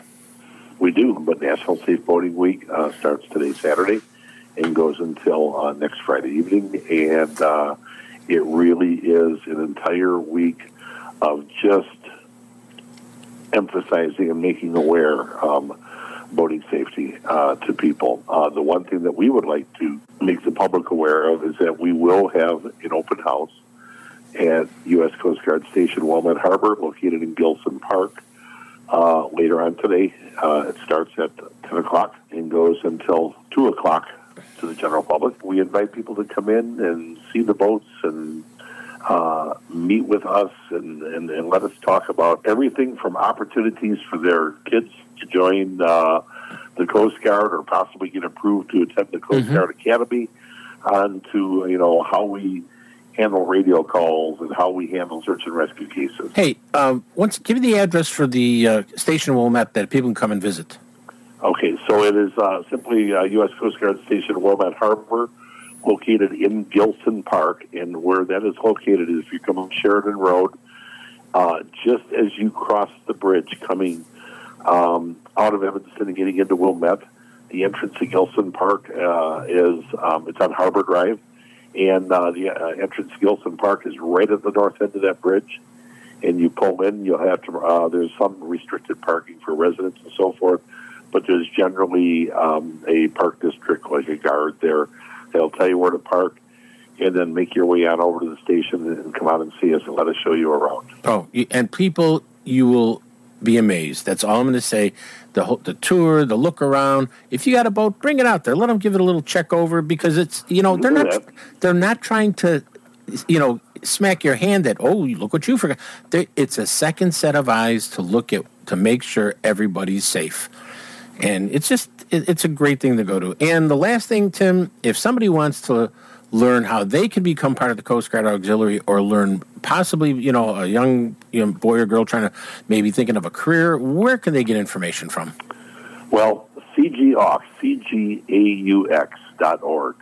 We do, but National Safe Boating Week uh, starts today, Saturday, and goes until uh, next Friday evening. And uh, it really is an entire week of just emphasizing and making aware um, boating safety uh, to people. Uh, the one thing that we would like to make the public aware of is that we will have an open house at U.S. Coast Guard Station Wilmette Harbor, located in Gilson Park. Uh, later on today, uh, it starts at 10 o'clock and goes until 2 o'clock to the general public. We invite people to come in and see the boats and uh, meet with us and, and, and let us talk about everything from opportunities for their kids to join uh, the Coast Guard or possibly get approved to attend the Coast Guard Academy on to, you know, how we handle radio calls and how we handle search and rescue cases. Hey, um, once give me the address for the uh, station Wilmette that people can come and visit. Okay, so it is uh, simply uh, U.S. Coast Guard Station Wilmette Harbor, located in Gilson Park, and where that is located is if you come on Sheridan Road, uh, just as you cross the bridge coming um, out of Evanston and getting into Wilmette, the entrance to Gilson Park uh, is um, it's on Harbor Drive, and uh, the uh, entrance to Gilson Park is right at the north end of that bridge. And you pull in, you'll have to. Uh, there's some restricted parking for residents and so forth, but there's generally um, a park district like a guard there. They'll tell you where to park, and then make your way on over to the station and come out and see us and let us show you around. Oh, and people you will be amazed. That's all I'm going to say. The whole, the tour, the look around. If you got a boat, bring it out there. Let them give it a little check over because it's you know they're not they're not trying to you know smack your hand that oh look what you forgot. They, it's a second set of eyes to look at to make sure everybody's safe, and it's just it, it's a great thing to go to. And the last thing, Tim, if somebody wants to learn how they can become part of the Coast Guard Auxiliary or learn possibly, you know, a young boy or girl trying to maybe thinking of a career, where can they get information from? Well, CGAUX, C-G-A-U-X dot org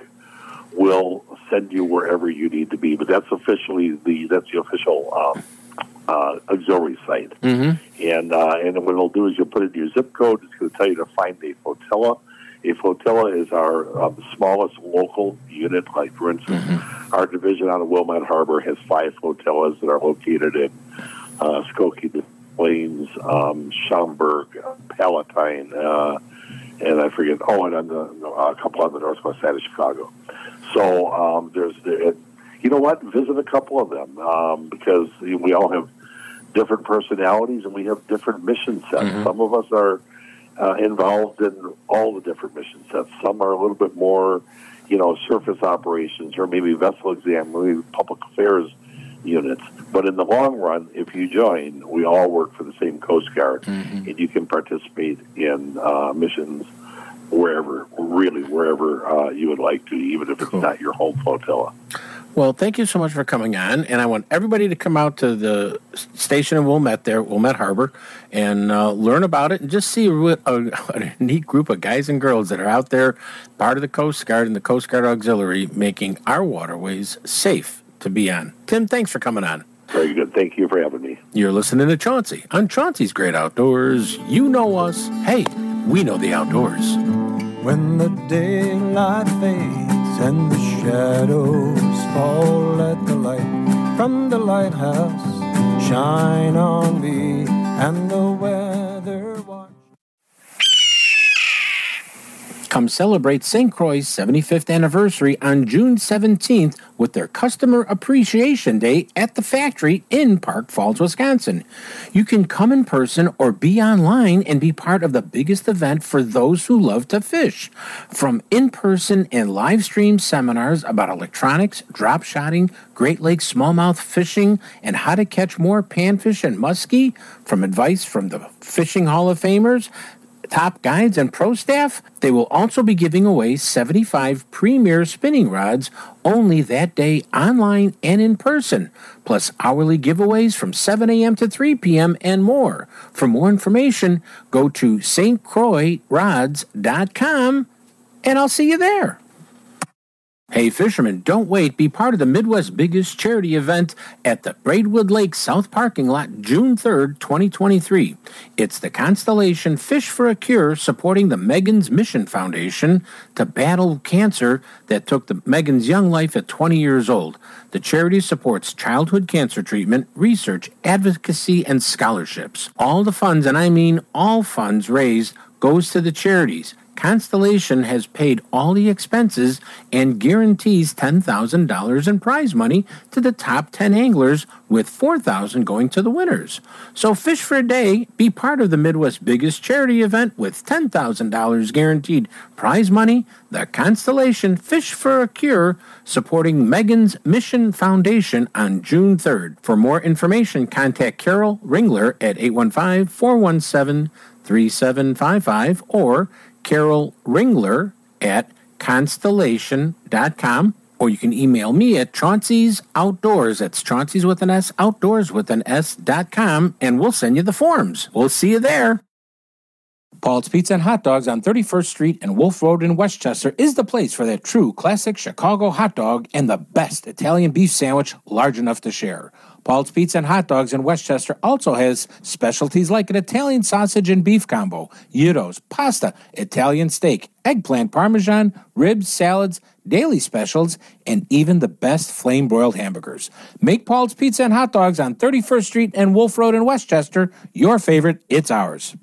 will send you wherever you need to be, but that's officially the, that's the official, um, uh, auxiliary site. Mm-hmm. And, uh, and what it'll do is you'll put in your zip code. It's going to tell you to find a flotilla. A flotilla is our uh, smallest local unit. Like, for instance, our division out of Wilmette Harbor has five flotillas that are located in uh, Skokie, Plains, um, Schaumburg, Palatine, uh, and I forget. Oh, and on the, a couple on the northwest side of Chicago. So um, there's, there, you know what? Visit a couple of them um, because we all have different personalities and we have different mission sets. Mhm. Some of us are uh, involved in all the different mission sets. Some are a little bit more, you know, surface operations or maybe vessel exam, maybe public affairs units. But in the long run, if you join, we all work for the same Coast Guard, and you can participate in uh, missions wherever, really wherever uh, you would like to, even if it's not your home flotilla. Well, thank you so much for coming on, and I want everybody to come out to the s- station in Wilmette there, Wilmette Harbor, and uh, learn about it and just see a, a, a neat group of guys and girls that are out there, part of the Coast Guard and the Coast Guard Auxiliary, making our waterways safe to be on. Tim, thanks for coming on. Very good. Thank you for having me. You're listening to Chauncey on Chauncey's Great Outdoors. You know us. Hey, we know the outdoors. When the daylight fades and the shadows fall, let the light from the lighthouse. Shine on me and the weather Come celebrate St. Croix's 75th anniversary on June 17th with their Customer Appreciation Day at the factory in Park Falls, Wisconsin. You can come in person or be online and be part of the biggest event for those who love to fish. From in person and live stream seminars about electronics, drop shotting, Great Lakes smallmouth fishing, and how to catch more panfish and muskie, from advice from the Fishing Hall of Famers, top guides and pro staff, they will also be giving away 75 premier spinning rods only that day online and in person, plus hourly giveaways from 7 a.m. to 3 p.m. and more. For more information, go to stcroixrods.com and I'll see you there. Hey, fishermen, don't wait. Be part of the Midwest's biggest charity event at the Braidwood Lake South Parking Lot June 3rd, 2023. It's the Constellation Fish for a Cure supporting the Megan's Mission Foundation to battle cancer that took the Megan's young life at 20 years old. The charity supports childhood cancer treatment, research, advocacy, and scholarships. All the funds, and I mean all funds raised, goes to the charities. Constellation has paid all the expenses and guarantees $10,000 in prize money to the top 10 anglers with 4,000 going to the winners. So fish for a day, be part of the Midwest's biggest charity event with $10,000 guaranteed prize money, the Constellation Fish for a Cure supporting Megan's Mission Foundation on June 3rd. For more information, contact Carol Ringler at 815 417 3755 or Carol Ringler at constellation.com or you can email me at Chauncey's Outdoors. That's Chauncey's with an S, outdoors with an S dot com, and we'll send you the forms. We'll see you there. Paul's Pizza and Hot Dogs on 31st Street and Wolf Road in Westchester is the place for that true classic Chicago hot dog and the best Italian beef sandwich large enough to share. Paul's Pizza and Hot Dogs in Westchester also has specialties like an Italian sausage and beef combo, gyros, pasta, Italian steak, eggplant parmesan, ribs, salads, daily specials, and even the best flame broiled hamburgers. Make Paul's Pizza and Hot Dogs on 31st Street and Wolf Road in Westchester your favorite. It's ours.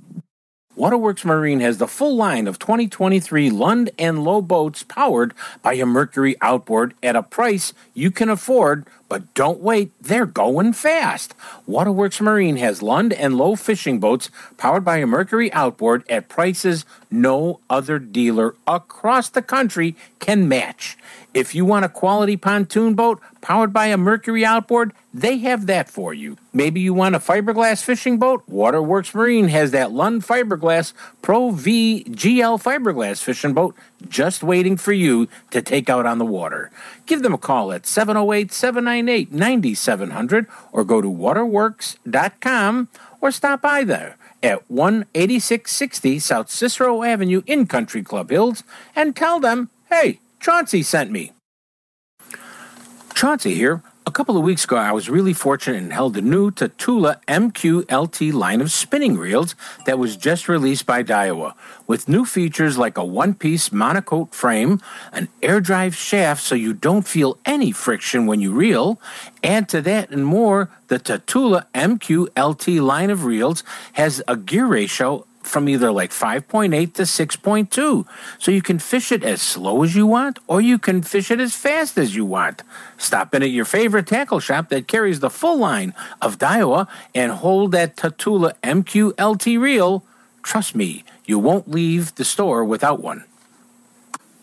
Waterworks Marine has the full line of 2023 Lund and Lowe boats powered by a Mercury outboard at a price you can afford, But don't wait, they're going fast. Waterworks Marine has Lund and Lowe fishing boats powered by a Mercury outboard at prices no other dealer across the country can match. If you want a quality pontoon boat powered by a Mercury outboard, they have that for you. Maybe you want a fiberglass fishing boat? Waterworks Marine has that Lund Fiberglass Pro V GL fiberglass fishing boat just waiting for you to take out on the water. Give them a call at 708 798 9700 or go to waterworks.com or stop by there at 18660 South Cicero Avenue in Country Club Hills and tell them, hey, Chauncey sent me. Chauncey here. A couple of weeks ago, I was really fortunate and held the new Tatula MQLT line of spinning reels that was just released by Daiwa, with new features like a one-piece monocoque frame, an air drive shaft so you don't feel any friction when you reel. Add to that and more, the Tatula MQLT line of reels has a gear ratio from either like 5.8 to 6.2. So you can fish it as slow as you want, or you can fish it as fast as you want. Stop in at your favorite tackle shop that carries the full line of Daiwa and hold that Tatula MQLT reel. Trust me, you won't leave the store without one.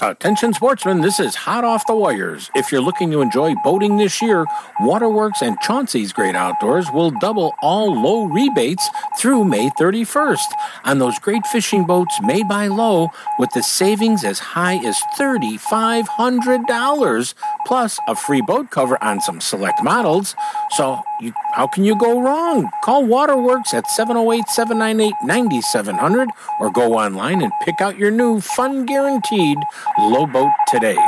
Attention sportsmen, this is hot off the wires. If you're looking to enjoy boating this year, Waterworks and Chauncey's Great Outdoors will double all Lowe rebates through May 31st on those great fishing boats made by Lowe with the savings as high as $3,500 plus a free boat cover on some select models. So, you, how can you go wrong? Call Waterworks at 708-798-9700 or go online and pick out your new fun guaranteed Lowe boat today.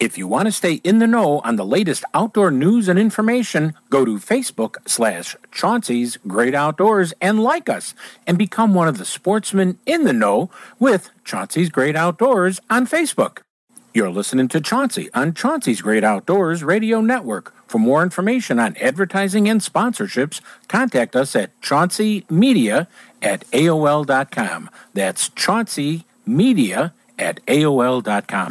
If you want to stay in the know on the latest outdoor news and information, go to Facebook slash Chauncey's Great Outdoors and like us and become one of the sportsmen in the know with Chauncey's Great Outdoors on Facebook. You're listening to Chauncey on Chauncey's Great Outdoors Radio Network. For more information on advertising and sponsorships, contact us at chaunceymedia at AOL.com. That's Chauncey Media at AOL.com.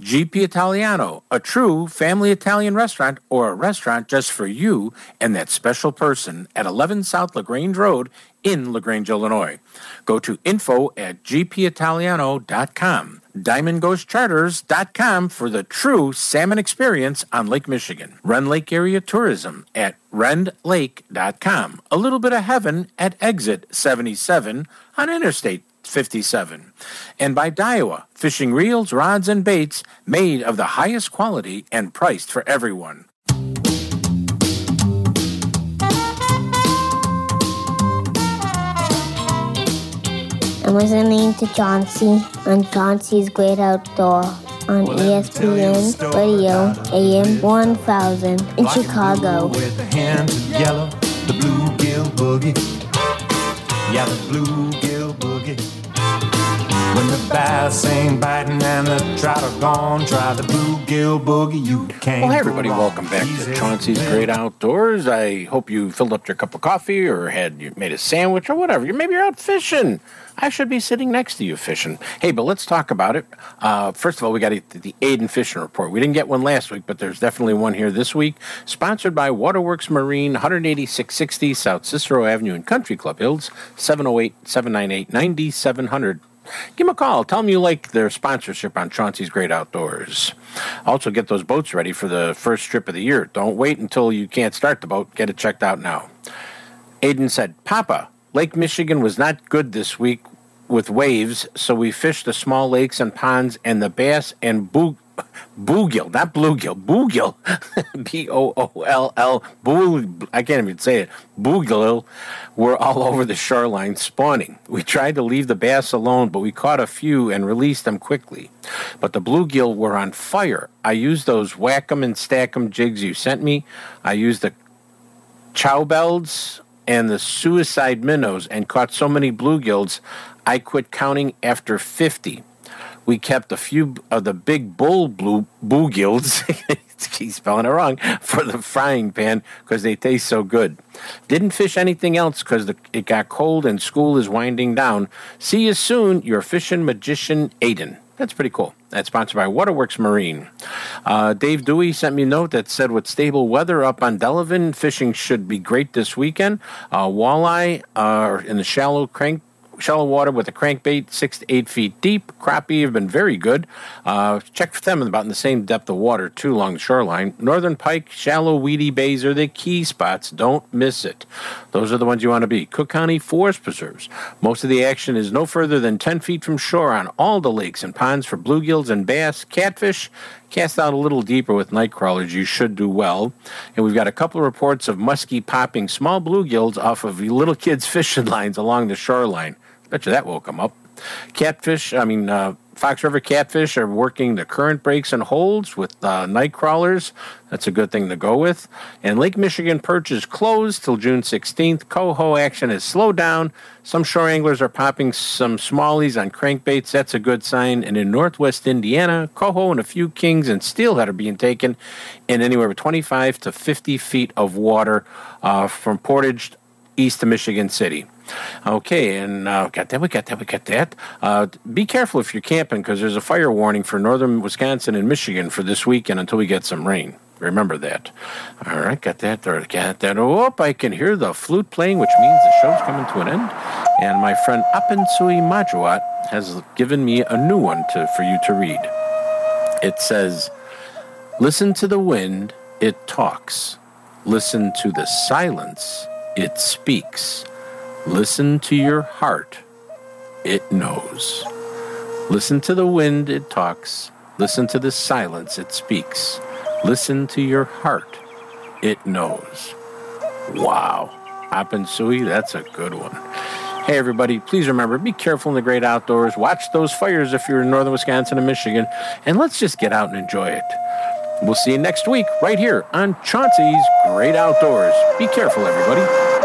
GP Italiano, a true family Italian restaurant or a restaurant just for you and that special person at 11 South LaGrange Road in LaGrange, Illinois. Go to info at gpitaliano.com. DiamondGhostCharters.com for the true salmon experience on Lake Michigan. Rend Lake Area Tourism at rendlake.com. A little bit of heaven at exit 77 on Interstate 57. And by Daiwa, fishing reels, rods, and baits made of the highest quality and priced for everyone. I'm listening to Chauncey on Chauncey's Great Outdoor on E ESPN Radio AM 1000 in Chicago. With the hands yellow, the bluegill boogie. Yeah, the bluegill boogie. When the bass ain't biting and the trout are gone, try the bluegill boogie. You can't. Well, hey, everybody, welcome back to Chauncey's Great Outdoors. I hope you filled up your cup of coffee or had you made a sandwich or whatever. Maybe you're out fishing. I should be sitting next to you fishing. Hey, but let's talk about it. Uh, first of all, we got the Aiden Fishing Report. We didn't get one last week, but there's definitely one here this week. Sponsored by Waterworks Marine, 18660 South Cicero Avenue in Country Club Hills, 708 798 9700. Give them a call. Tell them you like their sponsorship on Chauncey's Great Outdoors. Also, get those boats ready for the first trip of the year. Don't wait until you can't start the boat. Get it checked out now. Aiden said, Papa, Lake Michigan was not good this week with waves, so we fished the small lakes and ponds and the bass and boo- bluegill, not bluegill, bluegill, B O O L L, boo- I can't even say it, bluegill, were all over the shoreline spawning. We tried to leave the bass alone, but we caught a few and released them quickly. But the bluegill were on fire. I used those whack 'em and stack 'em jigs you sent me. I used the cowbells and the suicide minnows and caught so many bluegills I quit counting after 50. We kept a few of the big bull blue bluegills, he's spelling it wrong, for the frying pan because they taste so good. Didn't fish anything else because it got cold and school is winding down. See you soon, your fishing magician Aiden. That's pretty cool. That's sponsored by Waterworks Marine. Uh, Dave Dewey sent me a note that said, with stable weather up on Delavan, fishing should be great this weekend. Uh, walleye in the shallow crank. Shallow water with a crankbait, six to eight feet deep. Crappie have been very good. Uh, check for them about in the same depth of water, too, along the shoreline. Northern pike, shallow, weedy bays are the key spots. Don't miss it. Those are the ones you want to be. Cook County Forest Preserves. Most of the action is no further than 10 feet from shore on all the lakes and ponds for bluegills and bass, catfish. Cast out a little deeper with night crawlers, you should do well. And we've got a couple of reports of muskie popping small bluegills off of little kids' fishing lines along the shoreline. Bet you that woke them up. Catfish, I mean, uh, Fox River catfish are working the current breaks and holds with uh, night crawlers. That's a good thing to go with. And Lake Michigan perch is closed till June 16th. Coho action has slowed down. Some shore anglers are popping some smallies on crankbaits. That's a good sign. And in northwest Indiana, coho and a few kings and steelhead are being taken in anywhere from 25 to 50 feet of water uh, from Portage east to Michigan City. Okay, and uh, got that, we got that, we got that. Uh, be careful if you're camping because there's a fire warning for northern Wisconsin and Michigan for this weekend until we get some rain. Remember that. All right, got that, there, got that. Oh, I can hear the flute playing, which means the show's coming to an end. And my friend Apensui Majuat has given me a new one to, for you to read. It says, Listen to the wind, it talks. Listen to the silence, it speaks. Listen to your heart, it knows. Listen to the wind, it talks. Listen to the silence, it speaks. Listen to your heart, it knows. Wow. Apensui, that's a good one. Hey, everybody, please remember be careful in the great outdoors. Watch those fires if you're in northern Wisconsin and Michigan, and let's just get out and enjoy it. We'll see you next week right here on Chauncey's Great Outdoors. Be careful, everybody.